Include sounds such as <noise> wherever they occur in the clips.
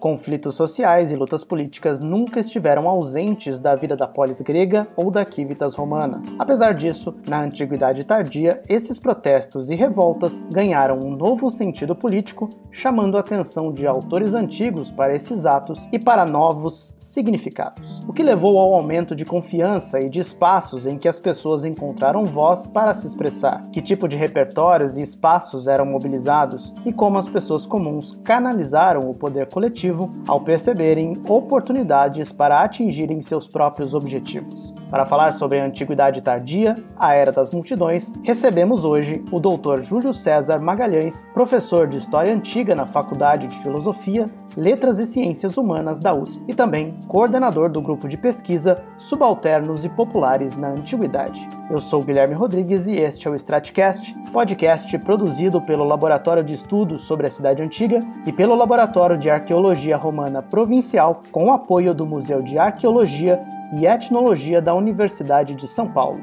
Conflitos sociais e lutas políticas nunca estiveram ausentes da vida da polis grega ou da Civitas romana. Apesar disso, na antiguidade tardia, esses protestos e revoltas ganharam um novo sentido político, chamando a atenção de autores antigos para esses atos e para novos significados. O que levou ao aumento de confiança e de espaços em que as pessoas encontraram voz para se expressar, que tipo de repertórios e espaços eram mobilizados e como as pessoas comuns canalizaram o poder coletivo ao perceberem oportunidades para atingirem seus próprios objetivos. Para falar sobre a Antiguidade Tardia, a Era das Multidões, recebemos hoje o Dr. Júlio César Magalhães, professor de História Antiga na Faculdade de Filosofia, Letras e Ciências Humanas da USP e também coordenador do grupo de pesquisa Subalternos e Populares na Antiguidade. Eu sou Guilherme Rodrigues e este é o Stratcast, podcast produzido pelo Laboratório de Estudos sobre a Cidade Antiga e pelo Laboratório de Arqueologia Romana Provincial, com o apoio do Museu de Arqueologia e Etnologia da Universidade de São Paulo.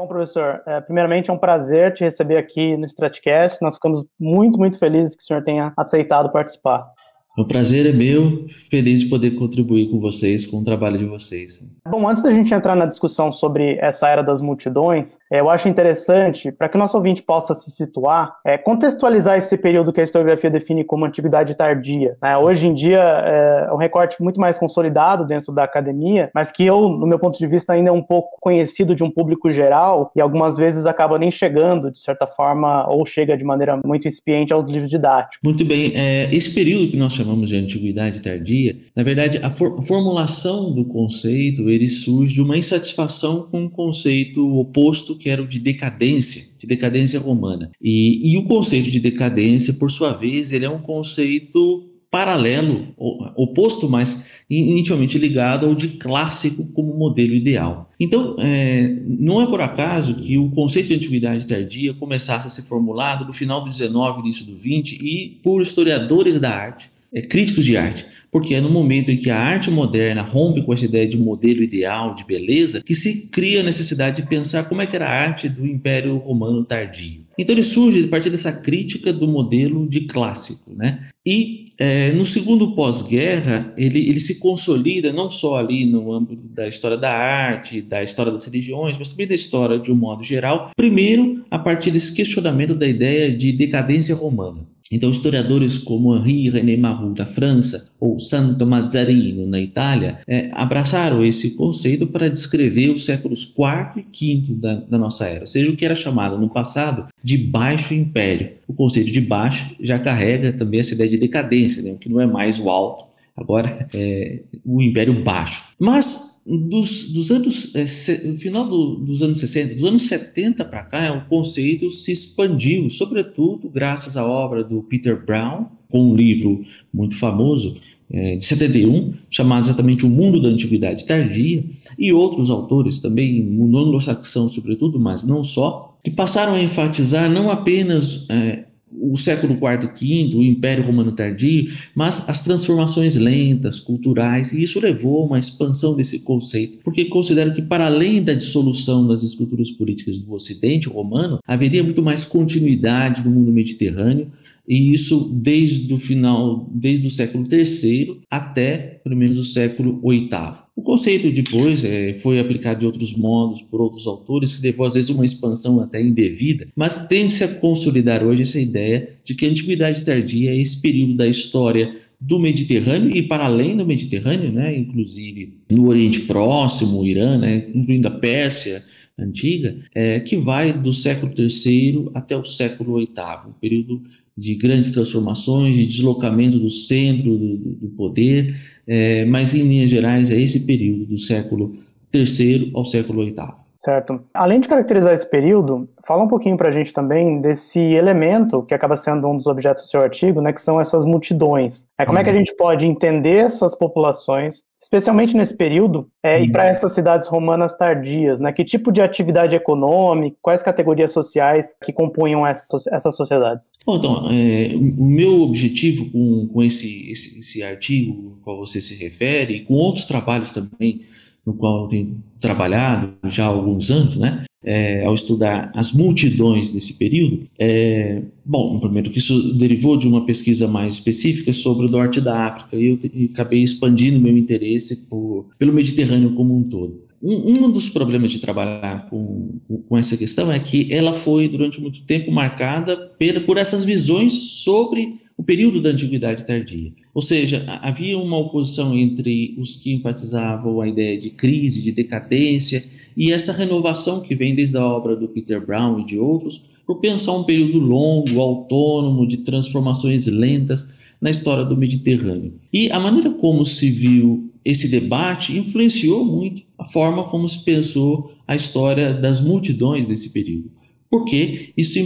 Bom, professor, é, primeiramente é um prazer te receber aqui no Stratcast. Nós ficamos muito, muito felizes que o senhor tenha aceitado participar. O prazer é meu, feliz de poder contribuir com vocês, com o trabalho de vocês. Bom, antes da gente entrar na discussão sobre essa era das multidões, é, eu acho interessante, para que o nosso ouvinte possa se situar, é, contextualizar esse período que a historiografia define como antiguidade tardia. Né? Hoje em dia é um recorte muito mais consolidado dentro da academia, mas que eu, no meu ponto de vista, ainda é um pouco conhecido de um público geral e algumas vezes acaba nem chegando, de certa forma, ou chega de maneira muito incipiente aos livros didáticos. Muito bem, é, esse período que nós chamamos de antiguidade tardia, na verdade, a, for formulação do conceito ele surge de uma insatisfação com o conceito oposto que era o de decadência, de decadência romana. E, e o conceito de decadência, por sua vez, ele é um conceito paralelo, oposto, mas intimamente ligado ao de clássico como modelo ideal. Então, é, não é por acaso que o conceito de antiguidade tardia começasse a ser formulado no final do 19 início do 20 e por historiadores da arte é, críticos de arte, porque é no momento em que a arte moderna rompe com essa ideia de modelo ideal, de beleza, que se cria a necessidade de pensar como é que era a arte do Império Romano tardio. Então ele surge a partir dessa crítica do modelo de clássico, né? E é, no segundo pós-guerra ele, ele se consolida não só ali no âmbito da história da arte, da história das religiões, mas também da história de um modo geral. Primeiro a partir desse questionamento da ideia de decadência romana. Então, historiadores como Henri René Marroux, da França, ou Santo Mazzarino, na Itália, é, abraçaram esse conceito para descrever os séculos IV e V da, da, nossa era, ou seja, o que era chamado no passado de Baixo Império. O conceito de baixo já carrega também essa ideia de decadência, né, que não é mais o alto, agora é o Império Baixo. Mas dos, dos anos, é, se, no final do, dos anos 60, dos anos 70 para cá, o conceito se expandiu, sobretudo graças à obra do Peter Brown, com um livro muito famoso, é, de 71, chamado exatamente O Mundo da Antiguidade Tardia, e outros autores também, no anglo-saxão sobretudo, mas não só, que passaram a enfatizar não apenas é, o século IV e V, o Império Romano Tardio, mas as transformações lentas, culturais, e isso levou a uma expansão desse conceito, porque considero que, para além da dissolução das estruturas políticas do Ocidente romano, haveria muito mais continuidade no mundo mediterrâneo, e isso desde o final, desde o século III até pelo menos o século VIII. O conceito depois é, foi aplicado de outros modos por outros autores, que levou às vezes uma expansão até indevida, mas tende-se a consolidar hoje essa ideia de que a Antiguidade Tardia é esse período da história do Mediterrâneo e para além do Mediterrâneo, né, inclusive no Oriente Próximo, o Irã, né, incluindo a Pérsia, antiga, é, que vai do século III até o século VIII, um período de grandes transformações, de deslocamento do centro do, do poder, é, mas em linhas gerais é esse período do século III ao século VIII. Certo. Além de caracterizar esse período, fala um pouquinho para a gente também desse elemento que acaba sendo um dos objetos do seu artigo, né, que são essas multidões. É, como é que a uhum. gente pode entender essas populações, especialmente nesse período, é, e para uhum. essas cidades romanas tardias? Né, que tipo de atividade econômica, quais categorias sociais que compunham essas, essas sociedades? Bom, então, é, o meu objetivo com, com esse, esse, esse artigo ao qual você se refere, e com outros trabalhos também, no qual eu tenho trabalhado já há alguns anos, né, é, ao estudar as multidões desse período, é, bom, primeiro que isso derivou de uma pesquisa mais específica sobre o norte da África e eu te, acabei expandindo meu interesse por, pelo Mediterrâneo como um todo. Um, um, dos problemas de trabalhar com, com essa questão é que ela foi durante muito tempo marcada por, por essas visões sobre o período da Antiguidade Tardia. Ou seja, havia uma oposição entre os que enfatizavam a ideia de crise, de decadência, e essa renovação que vem desde a obra do Peter Brown e de outros, por pensar um período longo, autônomo, de transformações lentas na história do Mediterrâneo. E a maneira como se viu esse debate influenciou muito a forma como se pensou a história das multidões desse período porque isso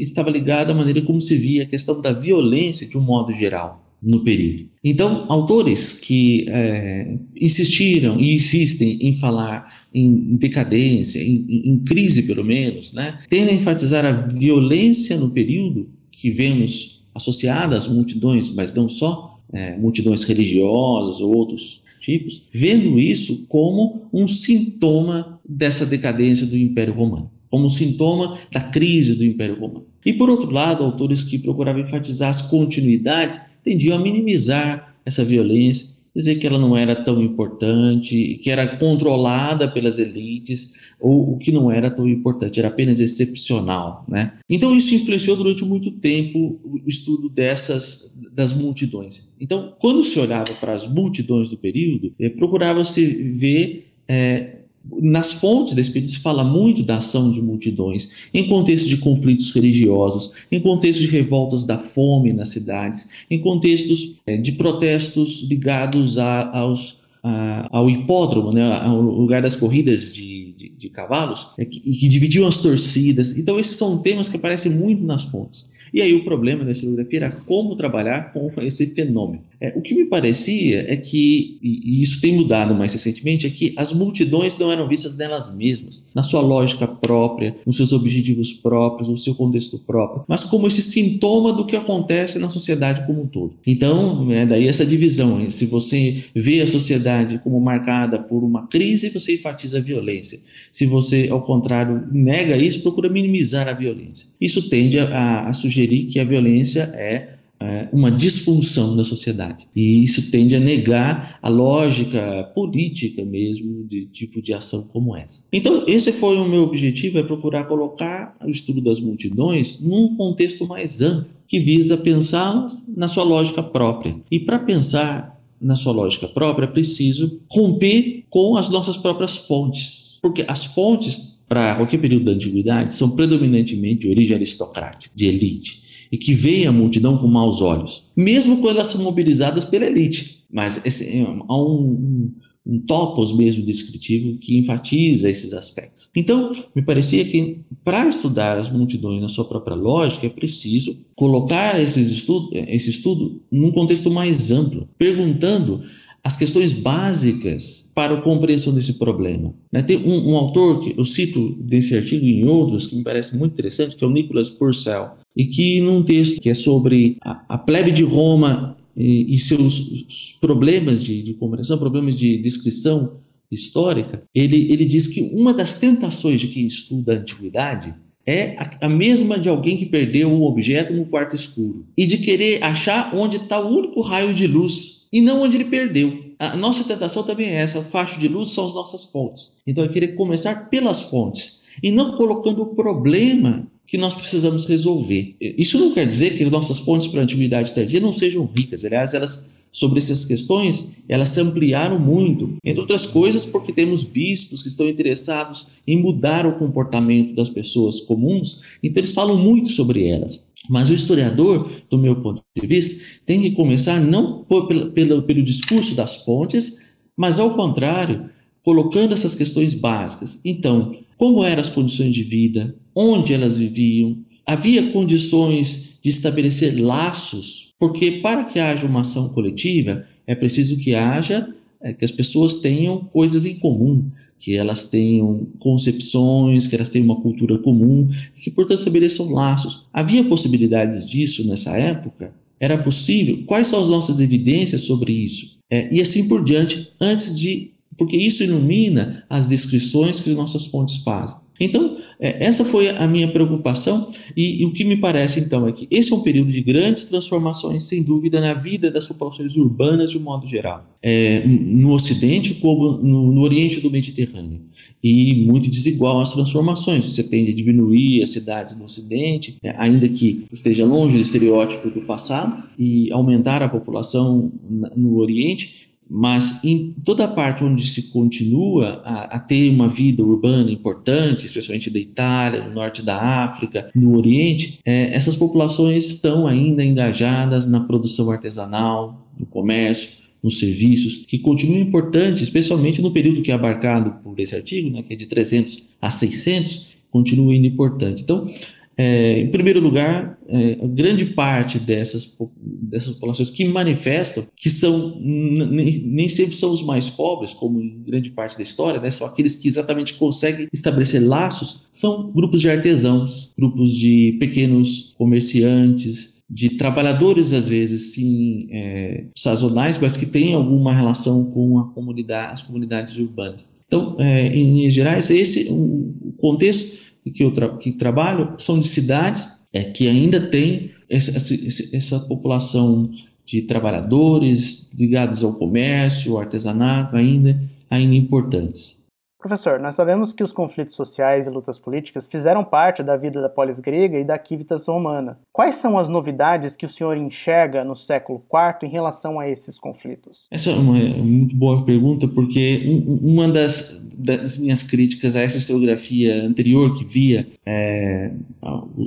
estava ligado à maneira como se via a questão da violência de um modo geral no período. Então, autores que é, insistiram e insistem em falar em decadência, em, em, crise pelo menos, né, tendem a enfatizar a violência no período que vemos associada às multidões, mas não só, é, multidões religiosas ou outros tipos, vendo isso como um sintoma dessa decadência do Império Romano como sintoma da crise do Império Romano. E por outro lado, autores que procuravam enfatizar as continuidades tendiam a minimizar essa violência, dizer que ela não era tão importante, que era controlada pelas elites, ou o que não era tão importante, era apenas excepcional, né? Então isso influenciou durante muito tempo o estudo dessas das multidões. Então, quando se olhava para as multidões do período, eh, procurava-se ver eh, nas fontes desse período se fala muito da ação de multidões, em contexto de conflitos religiosos, em contexto de revoltas da fome nas cidades, em contextos é, de protestos ligados a, aos, a, ao hipódromo, né, ao lugar das corridas de, de, de cavalos, é, que, que dividiam as torcidas. Então, esses são temas que aparecem muito nas fontes. E aí o problema da historiografia era como trabalhar com esse fenômeno. É, o que me parecia é que, e isso tem mudado mais recentemente, é que as multidões não eram vistas nelas mesmas, na sua lógica própria, nos seus objetivos próprios, no seu contexto próprio, mas como esse sintoma do que acontece na sociedade como um todo. Então, é daí essa divisão. Se você vê a sociedade como marcada por uma crise, você enfatiza a violência. Se você, ao contrário, nega isso, procura minimizar a violência. Isso tende a, a sugerir sugerir que a violência é, é uma disfunção da sociedade. E isso tende a negar a lógica política mesmo de tipo de ação como essa. Então, esse foi o meu objetivo, é procurar colocar o estudo das multidões num contexto mais amplo, que visa pensá-las na sua lógica própria. E para pensar na sua lógica própria, é preciso romper com as nossas próprias fontes. Porque as fontes para qualquer período da antiguidade são predominantemente de origem aristocrática, de elite, e que veem a multidão com maus olhos, mesmo quando elas são mobilizadas pela elite. Mas esse, é, há um, um, topos mesmo descritivo que enfatiza esses aspectos. Então, me parecia que para estudar as multidões na sua própria lógica é preciso colocar esses estudo, esse estudo num contexto mais amplo, perguntando as questões básicas para a compreensão desse problema. Né? Tem um, um, autor que eu cito desse artigo e em outros que me parece muito interessante, que é o Nicholas Purcell, e que num texto que é sobre a, a plebe de Roma e, e seus problemas de, de compreensão, problemas de descrição histórica, ele, ele diz que uma das tentações de quem estuda a antiguidade é a, a mesma de alguém que perdeu um objeto no quarto escuro e de querer achar onde está o único raio de luz e não onde ele perdeu. A nossa tentação também é essa, o facho de luz são as nossas fontes. Então é querer começar pelas fontes e não colocando o problema que nós precisamos resolver. Isso não quer dizer que as nossas fontes para a antiguidade tardia não sejam ricas, aliás, elas sobre essas questões, elas se ampliaram muito, entre outras coisas porque temos bispos que estão interessados em mudar o comportamento das pessoas comuns, então eles falam muito sobre elas. Mas o historiador, do meu ponto de vista, tem que começar não por, pelo, pelo, pelo discurso das fontes, mas ao contrário, colocando essas questões básicas. Então, como eram as condições de vida, onde elas viviam, havia condições de estabelecer laços, porque para que haja uma ação coletiva é preciso que haja é, que as pessoas tenham coisas em comum, que elas tenham concepções, que elas tenham uma cultura comum, que, portanto, estabeleçam laços. Havia possibilidades disso nessa época? Era possível? Quais são as nossas evidências sobre isso? É, e assim por diante, antes de. Porque isso ilumina as descrições que nossas fontes fazem. Então, é, essa foi a minha preocupação, e, e, o que me parece então é que esse é um período de grandes transformações, sem dúvida, na vida das populações urbanas de um modo geral, é, no Ocidente como no, no, Oriente do Mediterrâneo, e muito desigual as transformações. Você tende a diminuir as cidades no Ocidente, é, ainda que esteja longe do estereótipo do passado, e aumentar a população no Oriente mas em toda a parte onde se continua a, a, ter uma vida urbana importante, especialmente da Itália, no norte da África, no Oriente, é, essas populações estão ainda engajadas na produção artesanal, no comércio, nos serviços, que continuam importantes, especialmente no período que é abarcado por esse artigo, né, que é de 300 a 600, continua indo importante. Então, é, em primeiro lugar, é, grande parte dessas, dessas populações que manifestam, que são nem, sempre são os mais pobres, como em grande parte da história, né, são aqueles que exatamente conseguem estabelecer laços, são grupos de artesãos, grupos de pequenos comerciantes, de trabalhadores às vezes sim é, sazonais, mas que têm alguma relação com a comunidade, as comunidades urbanas. Então, é, em linhas gerais, esse é o contexto que eu tra que trabalho são de cidades é, que ainda tem essa, essa, essa população de trabalhadores ligados ao comércio, ao artesanato, ainda, ainda importantes. Professor, nós sabemos que os conflitos sociais e lutas políticas fizeram parte da vida da polis grega e da civitas romana. Quais são as novidades que o senhor enxerga no século IV em relação a esses conflitos? Essa é uma muito boa pergunta, porque uma das, das minhas críticas a essa historiografia anterior que via é,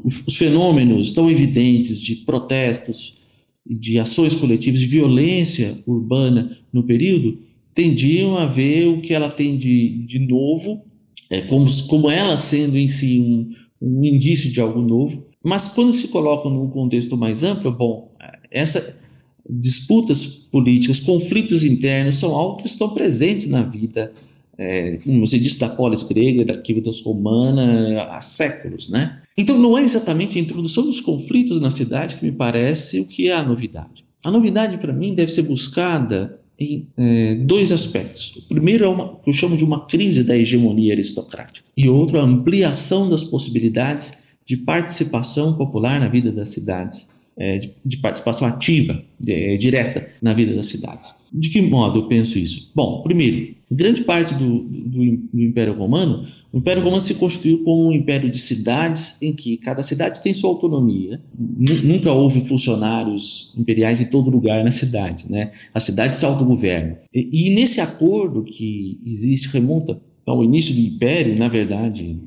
os fenômenos tão evidentes de protestos, de ações coletivas, de violência urbana no período, tendiam a ver o que ela tem de, de novo, é, como, como ela sendo em si um, um indício de algo novo. Mas quando se coloca num contexto mais amplo, bom, essas disputas políticas, conflitos internos são algo que estão presentes na vida, é, como você disse, da polis grega, da Civitas romana, há séculos, né? Então não é exatamente a introdução dos conflitos na cidade que me parece o que é a novidade. A novidade para mim deve ser buscada em é, dois aspectos. O primeiro é uma que eu chamo de uma crise da hegemonia aristocrática e outro a ampliação das possibilidades de participação popular na vida das cidades, é, de, de, participação ativa, de, é, direta na vida das cidades. De que modo eu penso isso? Bom, primeiro, grande parte do, do, do, Império Romano, o Império Romano se constituiu como um império de cidades em que cada cidade tem sua autonomia. Nunca houve funcionários imperiais em todo lugar na cidade, né? A cidade se autogoverna. E, e nesse acordo que existe remonta ao início do Império, na verdade,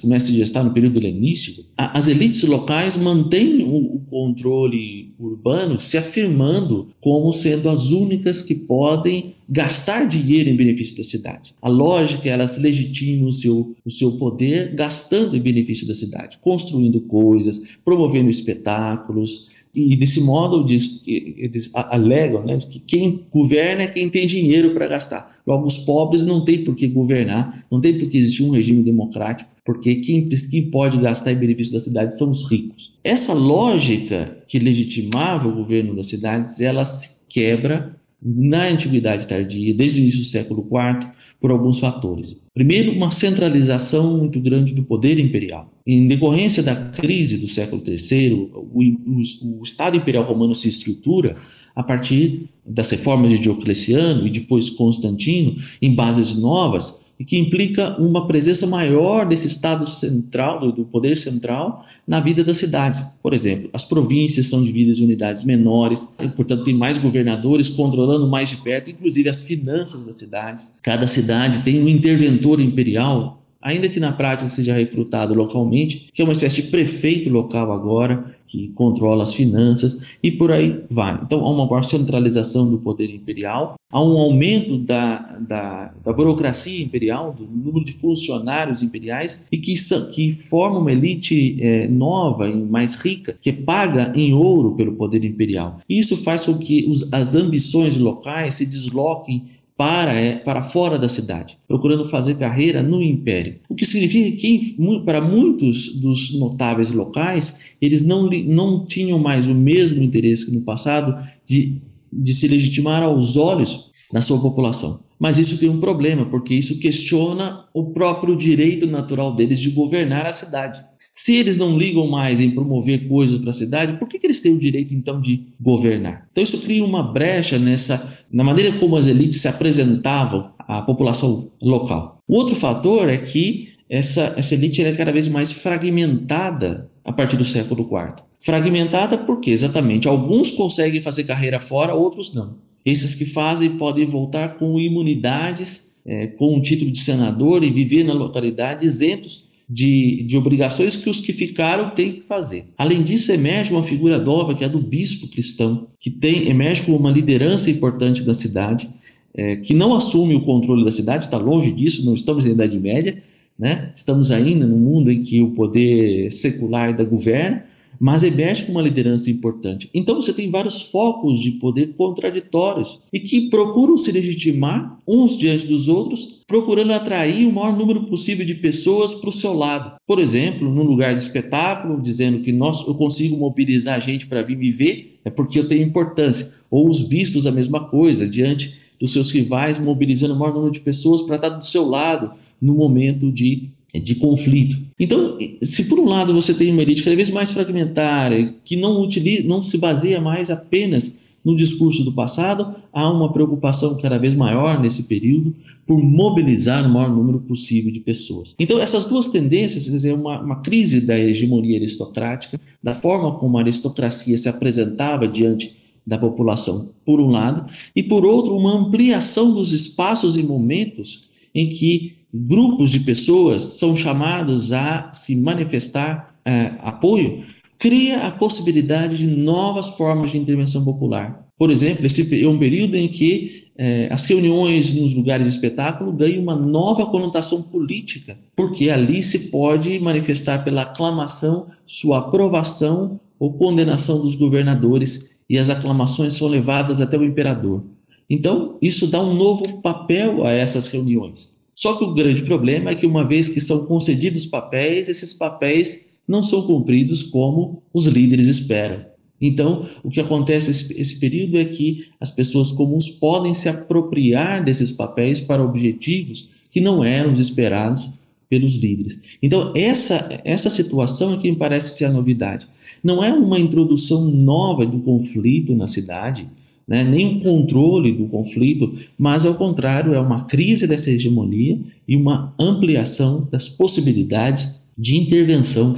começa a gestar no período helenístico, as elites locais mantêm o controle urbano se afirmando como sendo as únicas que podem gastar dinheiro em benefício da cidade. A lógica é elas legitimam o seu, o seu poder gastando em benefício da cidade, construindo coisas, promovendo espetáculos, e desse modo diz, eles alegam né, que quem governa é quem tem dinheiro para gastar. Logo, os pobres não têm por que governar, não tem por que existir um regime democrático, porque quem, quem pode gastar em benefício da cidade são os ricos. Essa lógica que legitimava o governo das cidades, ela se quebra na Antiguidade Tardia, desde o início do século IV, por alguns fatores. Primeiro, uma centralização muito grande do poder imperial. Em decorrência da crise do século III, o, o, o Estado Imperial Romano se estrutura a partir das reformas de Diocleciano e depois Constantino, em bases novas, e que implica uma presença maior desse Estado central, do, poder central, na vida das cidades. Por exemplo, as províncias são divididas em unidades menores, e, portanto, tem mais governadores controlando mais de perto, inclusive as finanças das cidades. Cada cidade tem um interventor imperial ainda que na prática seja recrutado localmente, que é uma espécie de prefeito local agora, que controla as finanças e por aí vai. Então há uma maior centralização do poder imperial, há um aumento da, da, da burocracia imperial, do número de funcionários imperiais e que, que forma uma elite é, nova e mais rica, que paga em ouro pelo poder imperial. Isso faz com que os, as ambições locais se desloquem para, é, para fora da cidade, procurando fazer carreira no império. O que significa que, para muitos dos notáveis locais, eles não, não tinham mais o mesmo interesse que no passado de, de se legitimar aos olhos da sua população. Mas isso tem um problema, porque isso questiona o próprio direito natural deles de governar a cidade. Se eles não ligam mais em promover coisas para a cidade, por que, que eles têm o direito então de governar? Então isso cria uma brecha nessa na maneira como as elites se apresentavam à população local. O outro fator é que essa, essa elite é cada vez mais fragmentada a partir do século IV. Fragmentada porque exatamente alguns conseguem fazer carreira fora, outros não. Esses que fazem podem voltar com imunidades, é, com um título de senador e viver na localidade isentos de, de obrigações que os que ficaram têm que fazer. Além disso, emerge uma figura nova, que é a do bispo cristão, que tem, emerge como uma liderança importante da cidade, é, que não assume o controle da cidade, está longe disso, não estamos na Idade Média, né? estamos ainda no mundo em que o poder secular da governa, mas emerge com uma liderança importante. Então você tem vários focos de poder contraditórios e que procuram se legitimar uns diante dos outros, procurando atrair o maior número possível de pessoas para o seu lado. Por exemplo, num lugar de espetáculo, dizendo que nós, eu consigo mobilizar a gente para vir me ver, é porque eu tenho importância. Ou os bispos, a mesma coisa, diante dos seus rivais, mobilizando o maior número de pessoas para estar do seu lado no momento de de conflito. Então, se por um lado você tem uma elite cada vez mais fragmentária, que não, utiliza, não se baseia mais apenas no discurso do passado, há uma preocupação cada vez maior nesse período por mobilizar o maior número possível de pessoas. Então, essas duas tendências, quer dizer, uma, uma crise da hegemonia aristocrática, da forma como a aristocracia se apresentava diante da população, por um lado, e por outro, uma ampliação dos espaços e momentos em que grupos de pessoas são chamados a se manifestar é, apoio, cria a possibilidade de novas formas de intervenção popular. Por exemplo, esse é um período em que é, as reuniões nos lugares de espetáculo ganham uma nova conotação política, porque ali se pode manifestar pela aclamação sua aprovação ou condenação dos governadores e as aclamações são levadas até o imperador. Então, isso dá um novo papel a essas reuniões. Só que o grande problema é que, uma vez que são concedidos papéis, esses papéis não são cumpridos como os líderes esperam. Então, o que acontece esse, esse período é que as pessoas comuns podem se apropriar desses papéis para objetivos que não eram os esperados pelos líderes. Então, essa, essa situação é que me parece ser a novidade. Não é uma introdução nova do conflito na cidade, né, nem um controle do conflito, mas ao contrário, é uma crise dessa hegemonia e uma ampliação das possibilidades de intervenção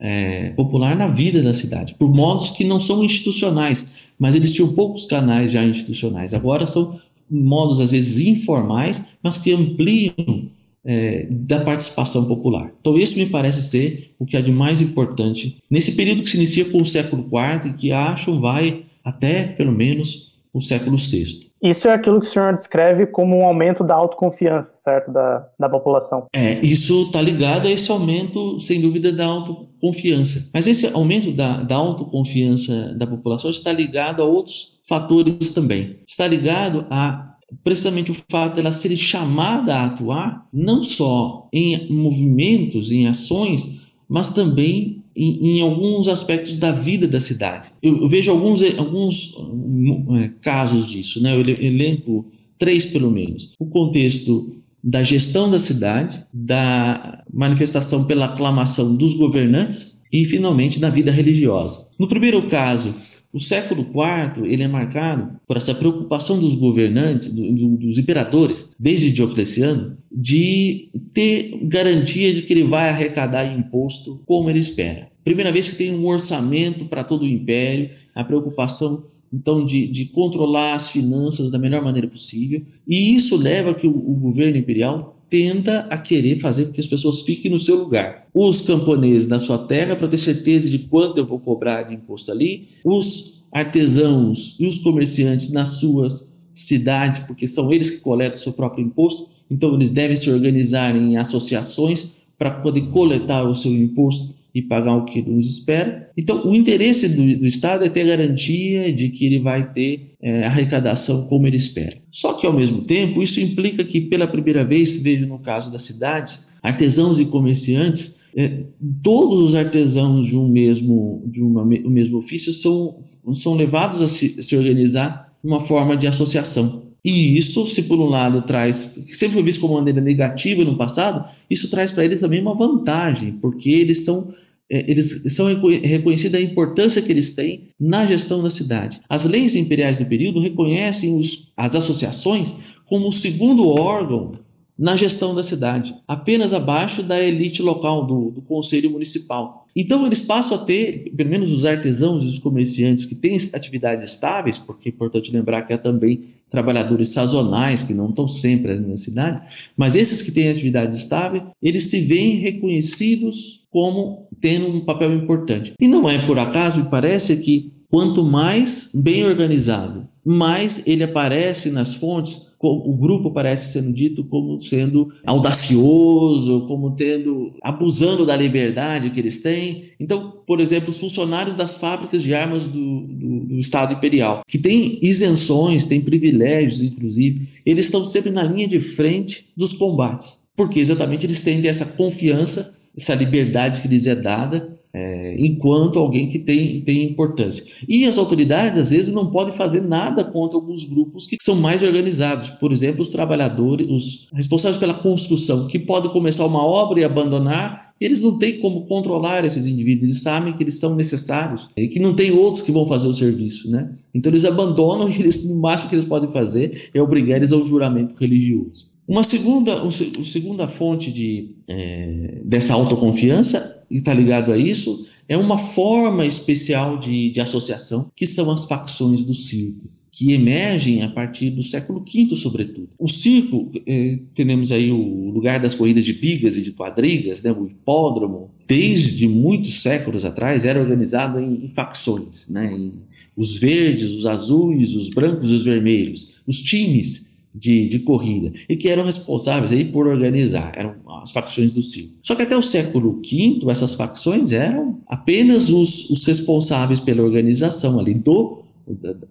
é, popular na vida da cidade, por modos que não são institucionais, mas eles tinham poucos canais já institucionais. Agora são modos, às vezes, informais, mas que ampliam é, da participação popular. Então, isso me parece ser o que é de mais importante nesse período que se inicia com o século IV e que acho vai até, pelo menos, o século VI. Isso é aquilo que o senhor descreve como um aumento da autoconfiança, certo, da, da população. É, isso está ligado a esse aumento, sem dúvida, da autoconfiança. Mas esse aumento da, da autoconfiança da população está ligado a outros fatores também. Está ligado a precisamente o fato dela ser chamada a atuar não só em movimentos, em ações, mas também em, em, alguns aspectos da vida da cidade. Eu, eu vejo alguns, alguns é, casos disso, né? eu elenco três pelo menos. O contexto da gestão da cidade, da manifestação pela aclamação dos governantes e, finalmente, da vida religiosa. No primeiro caso, o século IV ele é marcado por essa preocupação dos governantes, do, do, dos imperadores, desde Diocleciano, de ter garantia de que ele vai arrecadar imposto como ele espera. Primeira vez que tem um orçamento para todo o império, a preocupação então de, de, controlar as finanças da melhor maneira possível, e isso leva a que o, o governo imperial tenda a querer fazer com que as pessoas fiquem no seu lugar. Os camponeses na sua terra para ter certeza de quanto eu vou cobrar de imposto ali, os artesãos e os comerciantes nas suas cidades, porque são eles que coletam o seu próprio imposto, então eles devem se organizar em associações para poder coletar o seu imposto e pagar o que nos espera. Então, o interesse do, do Estado é ter garantia de que ele vai ter é, arrecadação como ele espera. Só que, ao mesmo tempo, isso implica que, pela primeira vez, vejo no caso das cidades, artesãos e comerciantes, é, todos os artesãos de um mesmo, de uma, um mesmo ofício são, são levados a se, se organizar uma forma de associação. E isso, se por um lado traz, sempre foi visto como maneira negativa no passado, isso traz para eles também uma vantagem, porque eles são eles são reconhecida a importância que eles têm na gestão da cidade. As leis imperiais do período reconhecem os, as associações como o segundo órgão na gestão da cidade, apenas abaixo da elite local, do, do, conselho municipal. Então eles passam a ter, pelo menos os artesãos e os comerciantes que têm atividades estáveis, porque é importante lembrar que há também trabalhadores sazonais que não estão sempre ali na cidade, mas esses que têm atividade estável, eles se veem reconhecidos como tendo um papel importante. E não é por acaso, me parece que quanto mais bem organizado, mais ele aparece nas fontes, o grupo parece sendo dito como sendo audacioso, como tendo abusando da liberdade que eles têm. Então, por exemplo, os funcionários das fábricas de armas do, do, do Estado Imperial, que têm isenções, têm privilégios, inclusive, eles estão sempre na linha de frente dos combates, porque exatamente eles sentem essa confiança, essa liberdade que lhes é dada é, enquanto alguém que tem, tem importância. E as autoridades, às vezes, não podem fazer nada contra alguns grupos que são mais organizados. Por exemplo, os trabalhadores, os responsáveis pela construção, que podem começar uma obra e abandonar. Eles não têm como controlar esses indivíduos, eles sabem que eles são necessários e que não tem outros que vão fazer o serviço, né? Então eles abandonam <laughs> e no máximo que eles podem fazer é obrigar eles ao juramento religioso. Uma segunda, uma segunda fonte de, é, dessa autoconfiança, está ligado a isso, é uma forma especial de, de associação, que são as facções do circo que emergem a partir do século V, sobretudo. O circo, eh, temos aí o lugar das corridas de bigas e de quadrigas, né, o hipódromo, desde muitos séculos atrás era organizado em, em facções, né, em, os verdes, os azuis, os brancos e os vermelhos, os times de, de corrida e que eram responsáveis aí por organizar, eram as facções do circo. Só que até o século V, essas facções eram apenas os, os responsáveis pela organização ali do,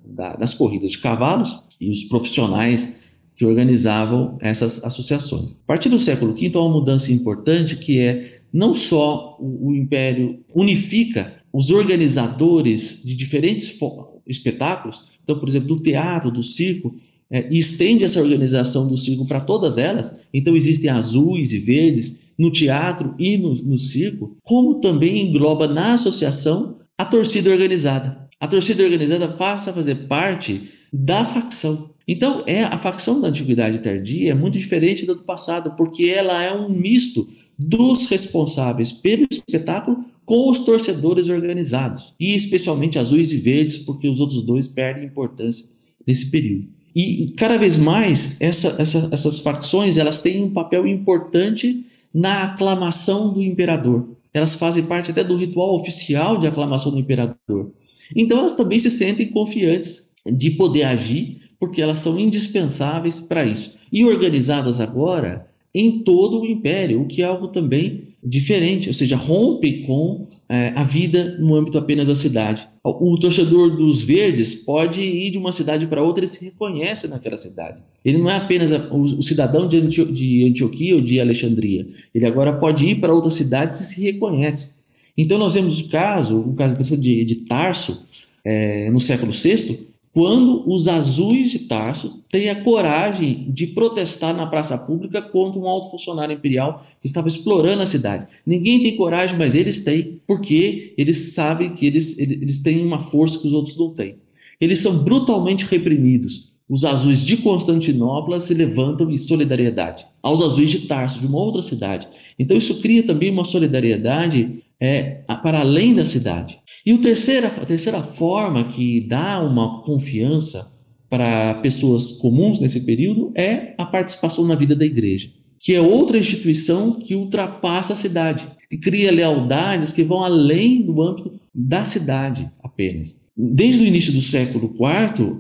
da, das corridas de cavalos e os profissionais que organizavam essas associações. A partir do século V há uma mudança importante que é não só o, o Império unifica os organizadores de diferentes espetáculos, então, por exemplo, do teatro, do circo, é, e estende essa organização do circo para todas elas, então existem azuis e verdes no teatro e no, no circo, como também engloba na associação a torcida organizada. A torcida organizada passa a fazer parte da facção. Então, é a facção da antiguidade tardia é muito diferente da do passado, porque ela é um misto dos responsáveis pelo espetáculo com os torcedores organizados, e especialmente azuis e verdes, porque os outros dois perdem importância nesse período. E, cada vez mais essa, essa, essas facções elas têm um papel importante na aclamação do imperador. Elas fazem parte até do ritual oficial de aclamação do imperador. Então elas também se sentem confiantes de poder agir, porque elas são indispensáveis para isso. E organizadas agora em todo o império, o que é algo também diferente, ou seja, rompe com é, a vida no âmbito apenas da cidade. O torcedor dos verdes pode ir de uma cidade para outra e se reconhece naquela cidade. Ele não é apenas o cidadão de, Antio de Antioquia ou de Alexandria. Ele agora pode ir para outras cidades e se reconhece. Então nós vemos o caso, o caso de, de Tarso, é, no século VI, quando os azuis de Tarso têm a coragem de protestar na praça pública contra um alto funcionário imperial que estava explorando a cidade. Ninguém tem coragem, mas eles têm, porque eles sabem que eles, eles têm uma força que os outros não têm. Eles são brutalmente reprimidos. Os azuis de Constantinopla se levantam em solidariedade aos azuis de Tarso, de uma outra cidade. Então isso cria também uma solidariedade é, para além da cidade. E o a terceira forma que dá uma confiança para pessoas comuns nesse período é a participação na vida da igreja, que é outra instituição que ultrapassa a cidade, que cria lealdades que vão além do âmbito da cidade apenas. Desde o início do século IV,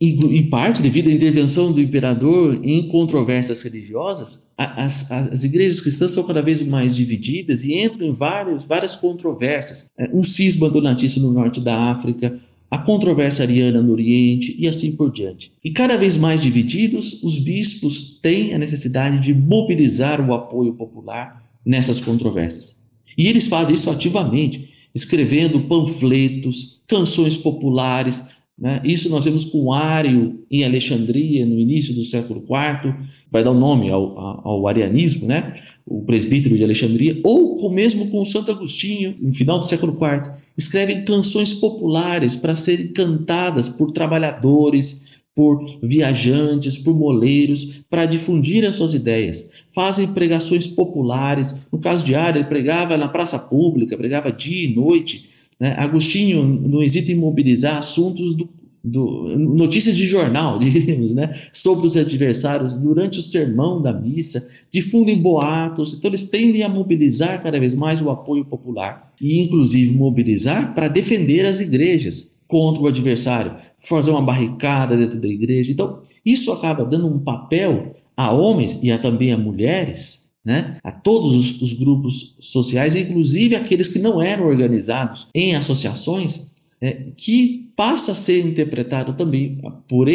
em parte devido à intervenção do imperador em controvérsias religiosas, as, as, as, igrejas cristãs são cada vez mais divididas e entram em vários, várias controvérsias. É, um cisma donatista no norte da África, a controvérsia ariana no Oriente e assim por diante. E cada vez mais divididos, os bispos têm a necessidade de mobilizar o apoio popular nessas controvérsias. E eles fazem isso ativamente escrevendo panfletos, canções populares, Né? Isso nós vemos com Ário em Alexandria, no início do século IV, vai dar o um nome ao, ao, arianismo, né? o presbítero de Alexandria, ou com, mesmo com Santo Agostinho, no final do século IV, escrevem canções populares para serem cantadas por trabalhadores, por viajantes, por moleiros, para difundir as suas ideias. Fazem pregações populares. No caso de Ário, ele pregava na praça pública, pregava dia e noite né? Agostinho não hesita em mobilizar assuntos do, do, notícias de jornal, <laughs> diríamos, né? sobre os adversários durante o sermão da missa, difundem boatos, então eles tendem a mobilizar cada vez mais o apoio popular e, inclusive, mobilizar para defender as igrejas contra o adversário, fazer uma barricada dentro da igreja. Então, isso acaba dando um papel a homens e a, também a mulheres né, a todos os, os, grupos sociais, inclusive aqueles que não eram organizados em associações, é, que passa a ser interpretado também por,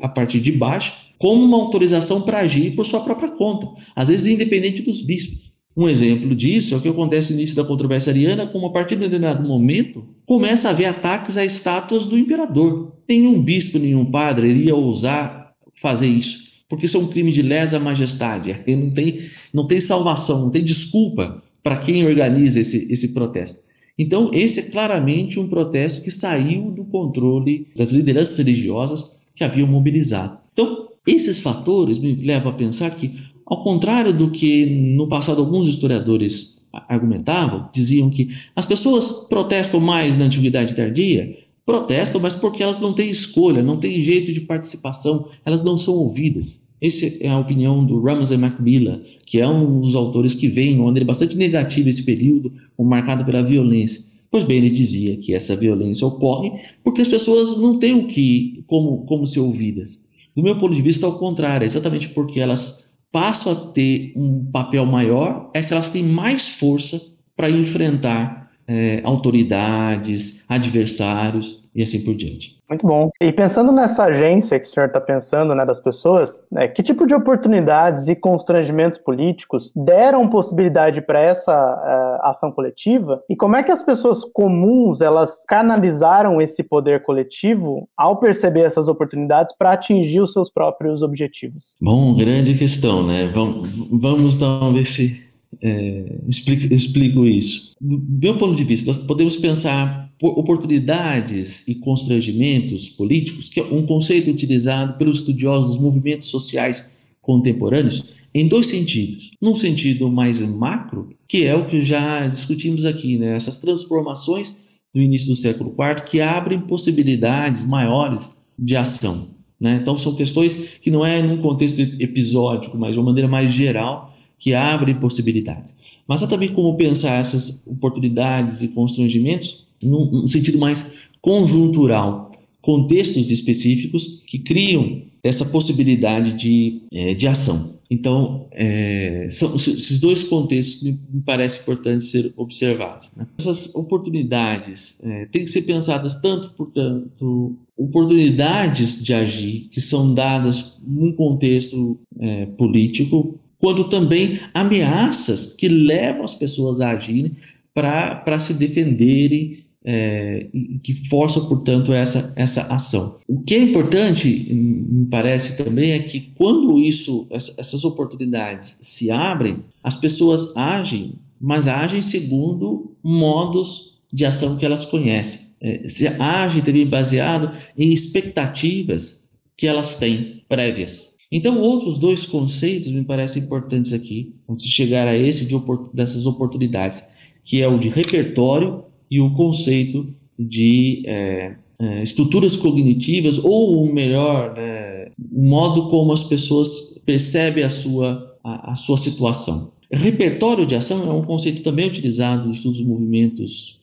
a partir de baixo como uma autorização para agir por sua própria conta, às vezes independente dos bispos. Um exemplo disso é o que acontece no início da controvérsia ariana, como a partir de determinado momento começa a haver ataques a estátuas do imperador. Nenhum bispo, nenhum padre iria ousar fazer isso porque isso é um crime de lesa majestade. <laughs> Não tem, não tem salvação, não tem desculpa para quem organiza esse, esse protesto. Então, esse é claramente um protesto que saiu do controle das lideranças religiosas que haviam mobilizado. Então, esses fatores me levam a pensar que, ao contrário do que no passado alguns historiadores argumentavam, diziam que as pessoas protestam mais na antiguidade tardia, protestam, mas porque elas não têm escolha, não têm jeito de participação, elas não são ouvidas. Essa é a opinião do Ramsey Macmillan, que é um dos autores que vem, de maneira bastante negativa esse período, marcado pela violência. Pois bem, ele dizia que essa violência ocorre porque as pessoas não têm o que, como, como ser ouvidas. Do meu ponto de vista, ao contrário, é exatamente porque elas passam a ter um papel maior, é que elas têm mais força para enfrentar é, autoridades, adversários e assim por diante. Muito bom. E pensando nessa agência que o senhor está pensando, né, das pessoas, né, que tipo de oportunidades e constrangimentos políticos deram possibilidade para essa uh, ação coletiva? E como é que as pessoas comuns elas canalizaram esse poder coletivo ao perceber essas oportunidades para atingir os seus próprios objetivos? Bom, grande questão, né? Vamos, vamos então ver se é, explico, explico isso. Do meu ponto de vista, nós podemos pensar oportunidades e constrangimentos políticos, que é um conceito utilizado pelos estudiosos dos movimentos sociais contemporâneos, em dois sentidos. Num sentido mais macro, que é o que já discutimos aqui, né? essas transformações do início do século IV que abrem possibilidades maiores de ação. Né? Então, são questões que não é num contexto episódico, mas de uma maneira mais geral, que abrem possibilidades. Mas há também como pensar essas oportunidades e constrangimentos num, num sentido mais conjuntural, contextos específicos que criam essa possibilidade de, é, de ação. Então, é, são esses dois contextos me, me parece importante ser observados. Né? Essas oportunidades é, têm que ser pensadas tanto, portanto, oportunidades de agir que são dadas num contexto é, político, quanto também ameaças que levam as pessoas a agirem para se defenderem é, que força, portanto, essa, essa ação. O que é importante, me parece também, é que quando isso, essas oportunidades se abrem, as pessoas agem, mas agem segundo modos de ação que elas conhecem. É, se agem também baseado em expectativas que elas têm prévias. Então, outros dois conceitos me parecem importantes aqui, antes de chegar a esse de, dessas oportunidades, que é o de repertório e o conceito de é, é, estruturas cognitivas, ou melhor, né, o modo como as pessoas percebem a sua, a, a, sua situação. Repertório de ação é um conceito também utilizado nos estudos movimentos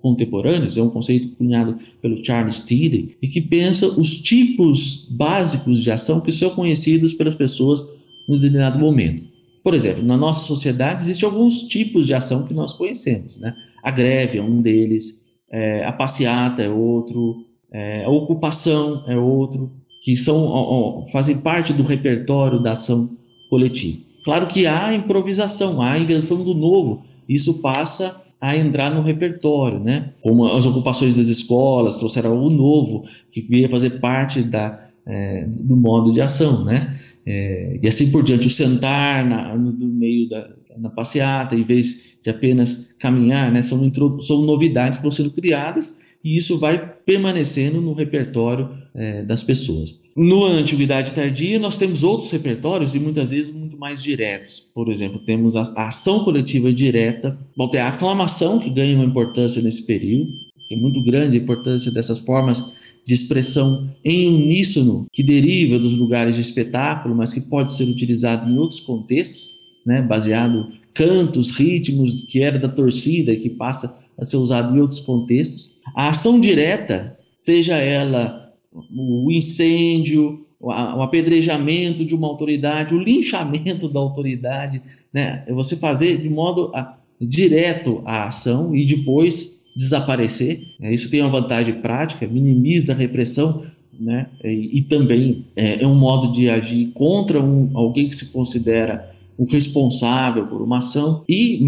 contemporâneos, é um conceito cunhado pelo Charles Tilly, e que pensa os tipos básicos de ação que são conhecidos pelas pessoas em determinado momento. Por exemplo, na nossa sociedade existem alguns tipos de ação que nós conhecemos, né? A greve é um deles, é, a passeata é outro, é, a ocupação é outro, que são, ó, fazem parte do repertório da ação coletiva. Claro que há improvisação, há invenção do novo. Isso passa a entrar no repertório, né? Como as ocupações das escolas trouxeram algo novo que ia fazer parte da, é, do modo de ação, né? É, e assim por diante, o sentar na, no, no meio da na passeata, em vez de apenas caminhar, né? São, são novidades que vão sendo criadas e isso vai permanecendo no repertório é, das pessoas. No Antiguidade Tardia, nós temos outros repertórios e muitas vezes muito mais diretos. Por exemplo, temos a, a ação coletiva direta, bom, tem a aclamação, que ganha uma importância nesse período, que é muito grande a importância dessas formas de expressão em uníssono, que deriva dos lugares de espetáculo, mas que pode ser utilizado em outros contextos, né, baseado cantos, ritmos que era da torcida e que passa a ser usado em outros contextos. A ação direta, seja ela o incêndio, o apedrejamento de uma autoridade, o linchamento da autoridade, né? É você fazer de modo a, direto a ação e depois desaparecer. Né? Isso tem uma vantagem prática, minimiza a repressão, né? E, e também é, é, um modo de agir contra um, alguém que se considera o responsável por uma ação e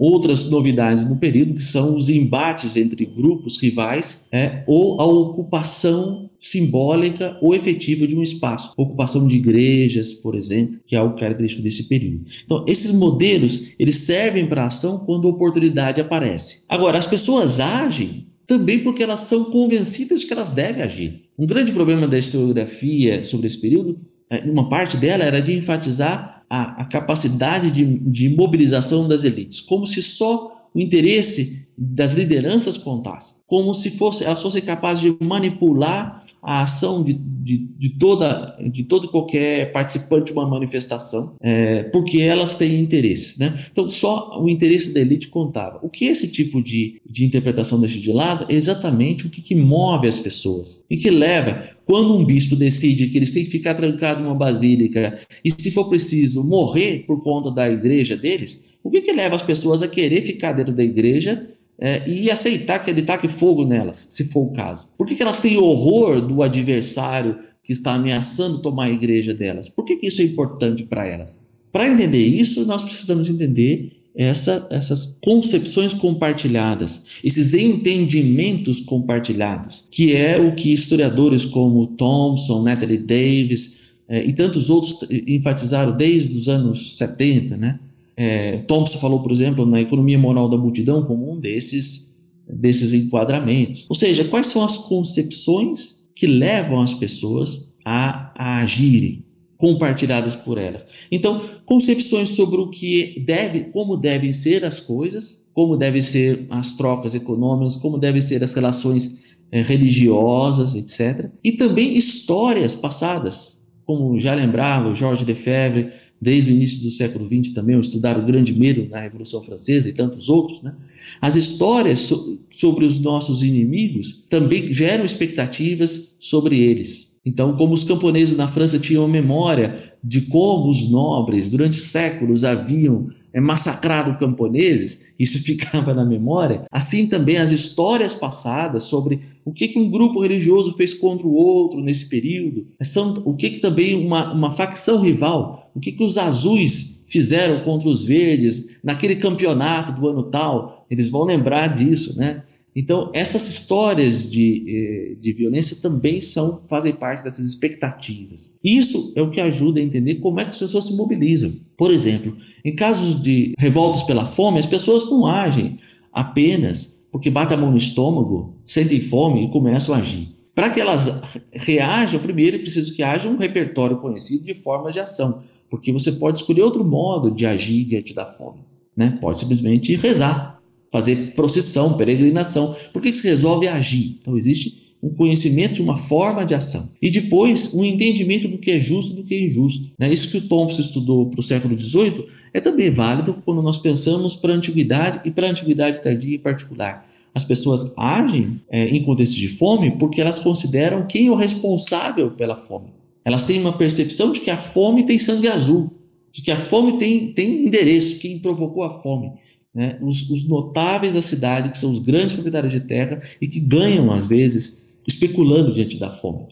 outras novidades no período que são os embates entre grupos rivais é, ou a ocupação simbólica ou efetiva de um espaço. Ocupação de igrejas, por exemplo, que é algo característico desse período. Então, esses modelos, eles servem para ação quando a oportunidade aparece. Agora, as pessoas agem também porque elas são convencidas de que elas devem agir. Um grande problema da historiografia sobre esse período, é, uma parte dela era de enfatizar a, a capacidade de, de mobilização das elites, como se só o interesse das lideranças contasse, como se fosse, elas fossem capazes de manipular a ação de, de, de toda de todo qualquer participante de uma manifestação, é, porque elas têm interesse. Né? Então, só o interesse da elite contava. O que esse tipo de, de interpretação deixa de lado é exatamente o que, que move as pessoas e que leva quando um bispo decide que eles têm que ficar trancados numa basílica e, se for preciso, morrer por conta da igreja deles, o que, que leva as pessoas a querer ficar dentro da igreja é, e aceitar que ele taque fogo nelas, se for o caso? Por que, que elas têm horror do adversário que está ameaçando tomar a igreja delas? Por que, que isso é importante para elas? Para entender isso, nós precisamos entender essa, essas concepções compartilhadas, esses entendimentos compartilhados, que é o que historiadores como Thompson, Natalie Davis é, e tantos outros enfatizaram desde os anos 70, né? É, Thompson falou, por exemplo, na economia moral da multidão como um desses, desses enquadramentos. Ou seja, quais são as concepções que levam as pessoas a, a agirem, compartilhadas por elas. Então, concepções sobre o que deve, como devem ser as coisas, como devem ser as trocas econômicas, como devem ser as relações é, religiosas, etc. E também histórias passadas, como já lembrava Jorge Lefebvre, desde o início do século XX também, ao estudar o grande medo na Revolução Francesa e tantos outros, né? as histórias so sobre os nossos inimigos também geram expectativas sobre eles. Então, como os camponeses na França tinham memória de como os nobres, durante séculos, haviam massacrado camponeses, isso <laughs> ficava na memória, assim também as histórias passadas sobre o que, que um grupo religioso fez contra o outro nesse período, são, o que, que também uma, uma facção rival, o que, que os azuis fizeram contra os verdes naquele campeonato do ano tal, eles vão lembrar disso, né? Então, essas histórias de, eh, de violência também são, fazem parte dessas expectativas. Isso é o que ajuda a entender como é que as pessoas se mobilizam. Por exemplo, em casos de revoltas pela fome, as pessoas não agem apenas porque batem a mão no estômago, sentem fome e começam a agir. Para que elas reajam, primeiro é preciso que haja um repertório conhecido de formas de ação, porque você pode escolher outro modo de agir diante da fome. Né? Pode simplesmente rezar, fazer procissão, peregrinação. Por que, que se resolve agir? Então existe um conhecimento de uma forma de ação. E depois, um entendimento do que é justo e do que é injusto. Né? Isso que o Thompson estudou para o século XVIII é também válido quando nós pensamos para a antiguidade e para a antiguidade tardia em particular. As pessoas agem é, em contexto de fome porque elas consideram quem é o responsável pela fome. Elas têm uma percepção de que a fome tem sangue azul, de que a fome tem, tem endereço, quem provocou a fome né, os, os, notáveis da cidade, que são os grandes proprietários de terra e que ganham, às vezes, especulando diante da fome.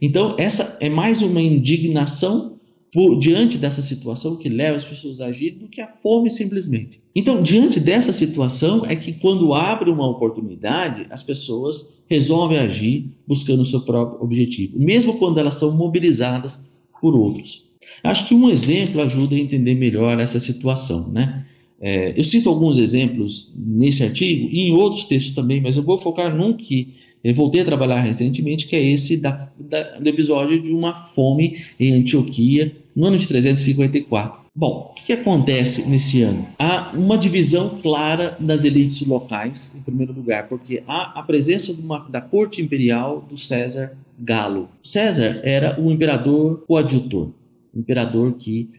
Então, essa é mais uma indignação por, diante dessa situação que leva as pessoas a agir do que a fome simplesmente. Então, diante dessa situação é que quando abre uma oportunidade, as pessoas resolvem agir buscando o seu próprio objetivo, mesmo quando elas são mobilizadas por outros. Acho que um exemplo ajuda a entender melhor essa situação, né? É, eu cito alguns exemplos nesse artigo e em outros textos também, mas eu vou focar num que eu voltei a trabalhar recentemente, que é esse da, da, do episódio de uma fome em Antioquia, no ano de 354. Bom, o que, que acontece nesse ano? Há uma divisão clara das elites locais, em primeiro lugar, porque há a presença uma, da corte imperial do César Galo. César era o imperador coadjutor, o imperador que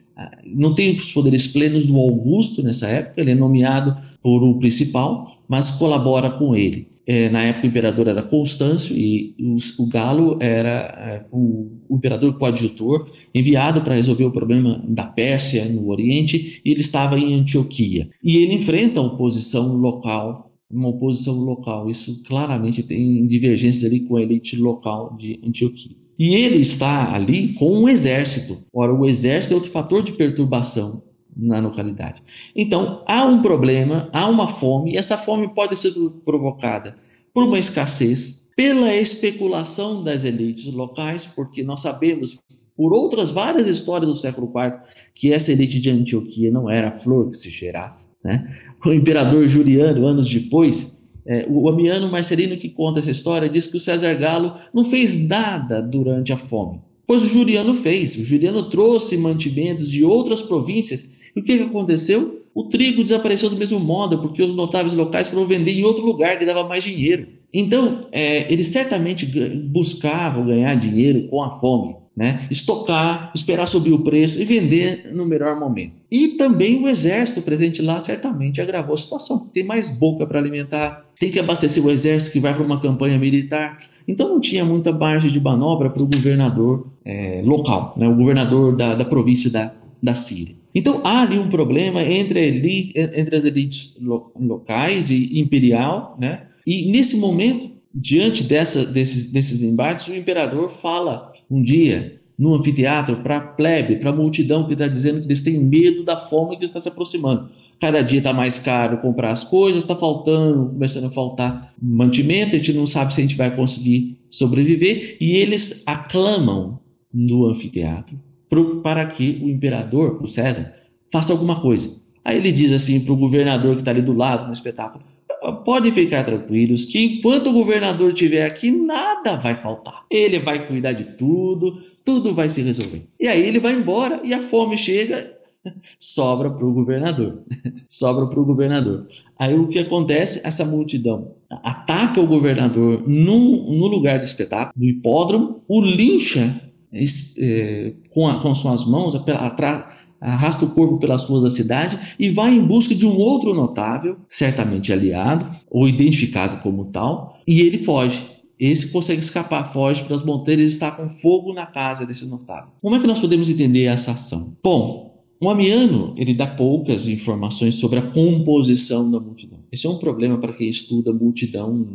não tem os poderes plenos do Augusto nessa época, ele é nomeado por o principal, mas colabora com ele. É, na época o imperador era Constâncio e o, Galo era é, o, o, imperador coadjutor enviado para resolver o problema da Pérsia no Oriente e ele estava em Antioquia. E ele enfrenta a oposição local, uma oposição local, isso claramente tem divergências ali com a elite local de Antioquia. E ele está ali com um exército. Ora, o exército é outro fator de perturbação na localidade. Então, há um problema, há uma fome, e essa fome pode ser provocada por uma escassez, pela especulação das elites locais, porque nós sabemos por outras várias histórias do século IV que essa elite de Antioquia não era a flor que se cheirasse. Né? O imperador Juliano, anos depois, é, o Amiano Marcelino que conta essa história diz que o César Galo não fez nada durante a fome, pois o Juliano fez. O Juliano trouxe mantimentos de outras províncias e o que, que aconteceu? O trigo desapareceu do mesmo modo, porque os notáveis locais foram vender em outro lugar que dava mais dinheiro. Então, é, eles certamente buscavam ganhar dinheiro com a fome, né? estocar, esperar subir o preço e vender no melhor momento. E também o exército presente lá certamente agravou a situação, tem mais boca para alimentar, tem que abastecer o exército que vai para uma campanha militar. Então não tinha muita margem de manobra para o governador é, local, né? o governador da, da província da, da Síria. Então há ali um problema entre, elite, entre as elites locais e imperial, né? E nesse momento, diante dessa, desses, desses embates, o imperador fala um dia no anfiteatro para a plebe, para a multidão que está dizendo que eles têm medo da fome que está se aproximando. Cada dia está mais caro comprar as coisas, está faltando, começando a faltar mantimento, a gente não sabe se a gente vai conseguir sobreviver, e eles aclamam no anfiteatro pro, para que o imperador, o César, faça alguma coisa. Aí ele diz assim para o governador que está ali do lado no espetáculo: podem ficar tranquilos que enquanto o governador estiver aqui, nada vai faltar. Ele vai cuidar de tudo, tudo vai se resolver. E aí ele vai embora e a fome chega, <laughs> sobra para o governador. <laughs> sobra para o governador. Aí o que acontece? Essa multidão ataca o governador no, no lugar do espetáculo, no hipódromo, o lincha é, com, a, com as suas mãos, arrasta o corpo pelas ruas da cidade e vai em busca de um outro notável, certamente aliado ou identificado como tal, e ele foge. Esse consegue escapar, foge para as montanhas e está com fogo na casa desse notável. Como é que nós podemos entender essa ação? Bom, o Amiano ele dá poucas informações sobre a composição da multidão. Esse é um problema para quem estuda multidão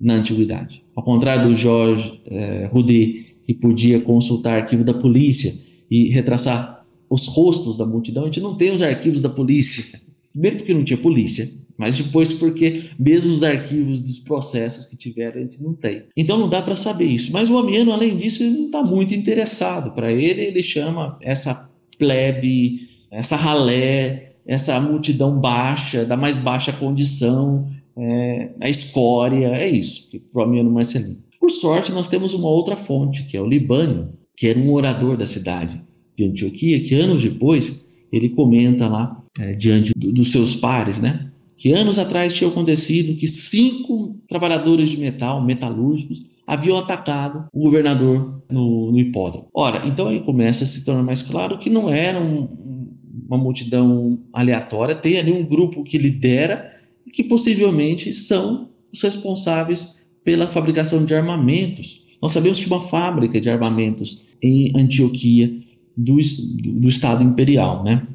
na antiguidade. Ao contrário do Georges eh, Roudet, que podia consultar arquivo da polícia e retraçar os rostos da multidão, a gente não tem os arquivos da polícia. Primeiro porque não tinha polícia, mas depois porque mesmo os arquivos dos processos que tiveram a gente não tem. Então não dá para saber isso. Mas o Amiano, além disso, ele não está muito interessado. Para ele, ele chama essa plebe, essa ralé, essa multidão baixa, da mais baixa condição, é, a escória, é isso, para o Amiano Marcelino. Por sorte, nós temos uma outra fonte, que é o Libânio, que era um orador da cidade de Antioquia, que anos depois ele comenta lá, é, diante do, dos seus pares, né? Que anos atrás tinha acontecido que cinco trabalhadores de metal, metalúrgicos, haviam atacado o governador no, no hipódromo. Ora, então aí começa a se tornar mais claro que não era um, uma multidão aleatória, tem ali um grupo que lidera e que possivelmente são os responsáveis pela fabricação de armamentos. Nós sabemos que uma fábrica de armamentos em Antioquia do, do Estado Imperial, né?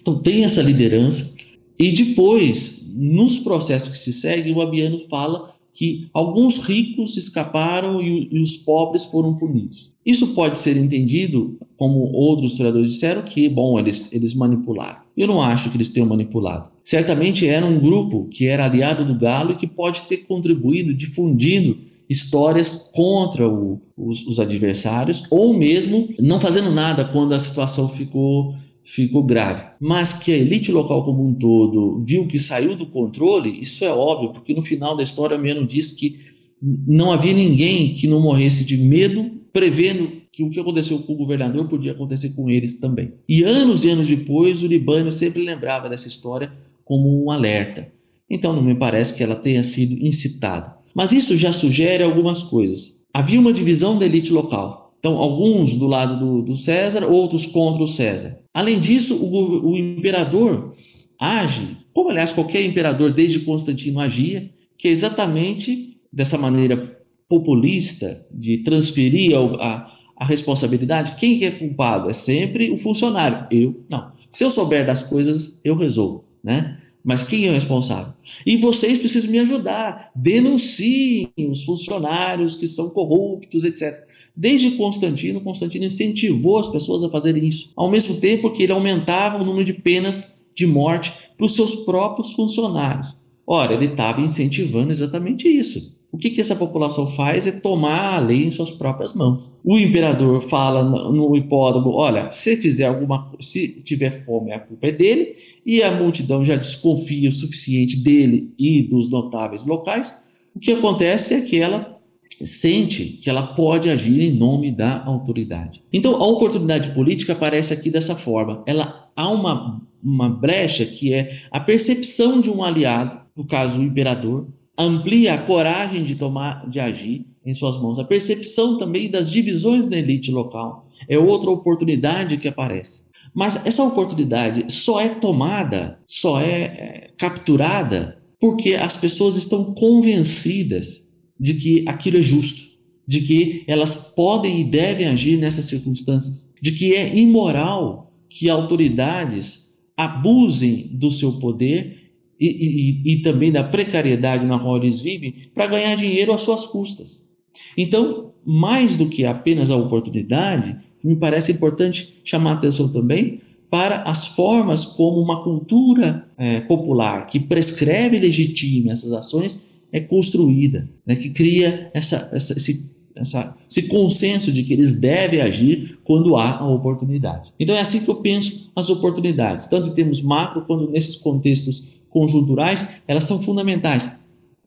Então tem essa liderança e depois, nos processos que se seguem, o Abiano fala que alguns ricos escaparam e, e, os pobres foram punidos. Isso pode ser entendido, como outros historiadores disseram, que, bom, eles, eles manipularam. Eu não acho que eles tenham manipulado. Certamente era um grupo que era aliado do Galo e que pode ter contribuído difundindo histórias contra o, os, os adversários, ou mesmo não fazendo nada quando a situação ficou ficou grave. Mas que a elite local como um todo viu que saiu do controle, isso é óbvio, porque no final da história Miano diz que não havia ninguém que não morresse de medo, prevendo que o que aconteceu com o governador podia acontecer com eles também. E anos e anos depois, o Libânio sempre lembrava dessa história como um alerta. Então não me parece que ela tenha sido incitada. Mas isso já sugere algumas coisas. Havia uma divisão da elite local. Então, alguns do lado do, do César, outros contra o César. Além disso, o, o imperador age, como aliás qualquer imperador desde Constantino agia, que é exatamente dessa maneira populista de transferir a, a responsabilidade. Quem é culpado? É sempre o funcionário. Eu não. Se eu souber das coisas, eu resolvo, né? Mas quem é o responsável? E vocês precisam me ajudar. Denunciem os funcionários que são corruptos, etc. Desde Constantino, Constantino incentivou as pessoas a fazerem isso, ao mesmo tempo que ele aumentava o número de penas de morte para os seus próprios funcionários. Ora, ele estava incentivando exatamente isso. O que, que essa população faz é tomar a lei em suas próprias mãos. O imperador fala no hipódromo: olha, se fizer alguma se tiver fome, a culpa é dele, e a multidão já desconfia o suficiente dele e dos notáveis locais. O que acontece é que ela sente que ela pode agir em nome da autoridade. Então, a oportunidade política aparece aqui dessa forma. Ela há uma, uma brecha que é a percepção de um aliado, no caso o imperador, amplia a coragem de tomar, de agir em suas mãos. A percepção também das divisões na elite local é outra oportunidade que aparece. Mas essa oportunidade só é tomada, só é, é capturada porque as pessoas estão convencidas de que aquilo é justo, de que elas podem e devem agir nessas circunstâncias, de que é imoral que autoridades abusem do seu poder e, e, e também da precariedade na qual eles vivem para ganhar dinheiro às suas custas. Então, mais do que apenas a oportunidade, me parece importante chamar atenção também para as formas como uma cultura é, popular que prescreve e legitima essas ações é construída, né, que cria essa, essa, esse, essa, esse consenso de que eles devem agir quando há a oportunidade. Então é assim que eu penso as oportunidades, tanto em termos macro quanto nesses contextos conjunturais, elas são fundamentais.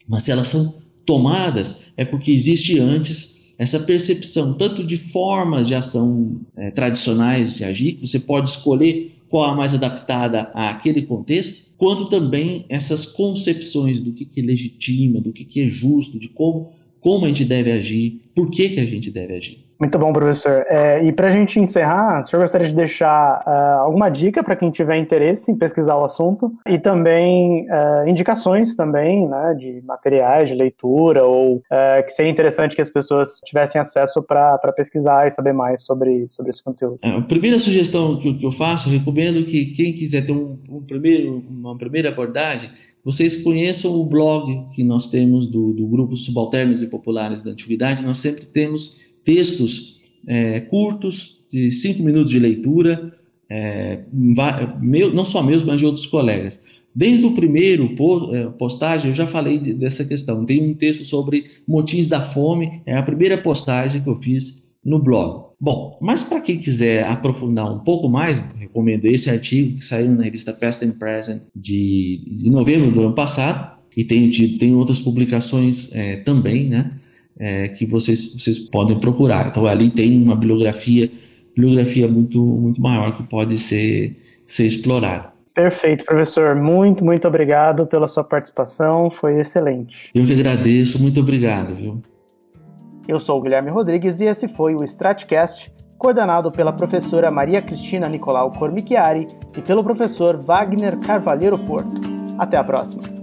Mas se elas são tomadas, é porque existe antes essa percepção, tanto de formas de ação é, tradicionais de agir, que você pode escolher qual a mais adaptada àquele contexto, quanto também essas concepções do que, que é legitima, do que, que é justo, de como, como a gente deve agir, por que, que a gente deve agir. Muito bom, professor. É, e para a gente encerrar, o senhor gostaria de deixar uh, alguma dica para quem tiver interesse em pesquisar o assunto e também uh, indicações também, né, de materiais de leitura ou uh, que seria interessante que as pessoas tivessem acesso para pesquisar e saber mais sobre, sobre esse conteúdo. É, a primeira sugestão que, que eu faço, recomendo que quem quiser ter um, um primeiro, uma primeira abordagem, vocês conheçam o blog que nós temos do, do Grupo Subalternos e Populares da Antiguidade. Nós sempre temos textos é, curtos, de cinco minutos de leitura, é, meu, não só meus, mas de outros colegas. Desde o primeiro é, postagem, eu já falei dessa questão. Tem um texto sobre motins da fome, é a primeira postagem que eu fiz no blog. Bom, mas para quem quiser aprofundar um pouco mais, recomendo esse artigo que saiu na revista Past and Present de, de novembro do ano passado, e tem, tem outras publicações é, também, né? É, que vocês, vocês podem procurar. Então ali tem uma bibliografia, bibliografia muito, muito maior que pode ser, ser explorada. Perfeito, professor. Muito, muito obrigado pela sua participação. Foi excelente. Eu que agradeço. Muito obrigado, viu? Eu sou o Guilherme Rodrigues e esse foi o Stratcast, coordenado pela professora Maria Cristina Nicolau Cormichiari e pelo professor Wagner Carvalheiro Porto. Até a próxima.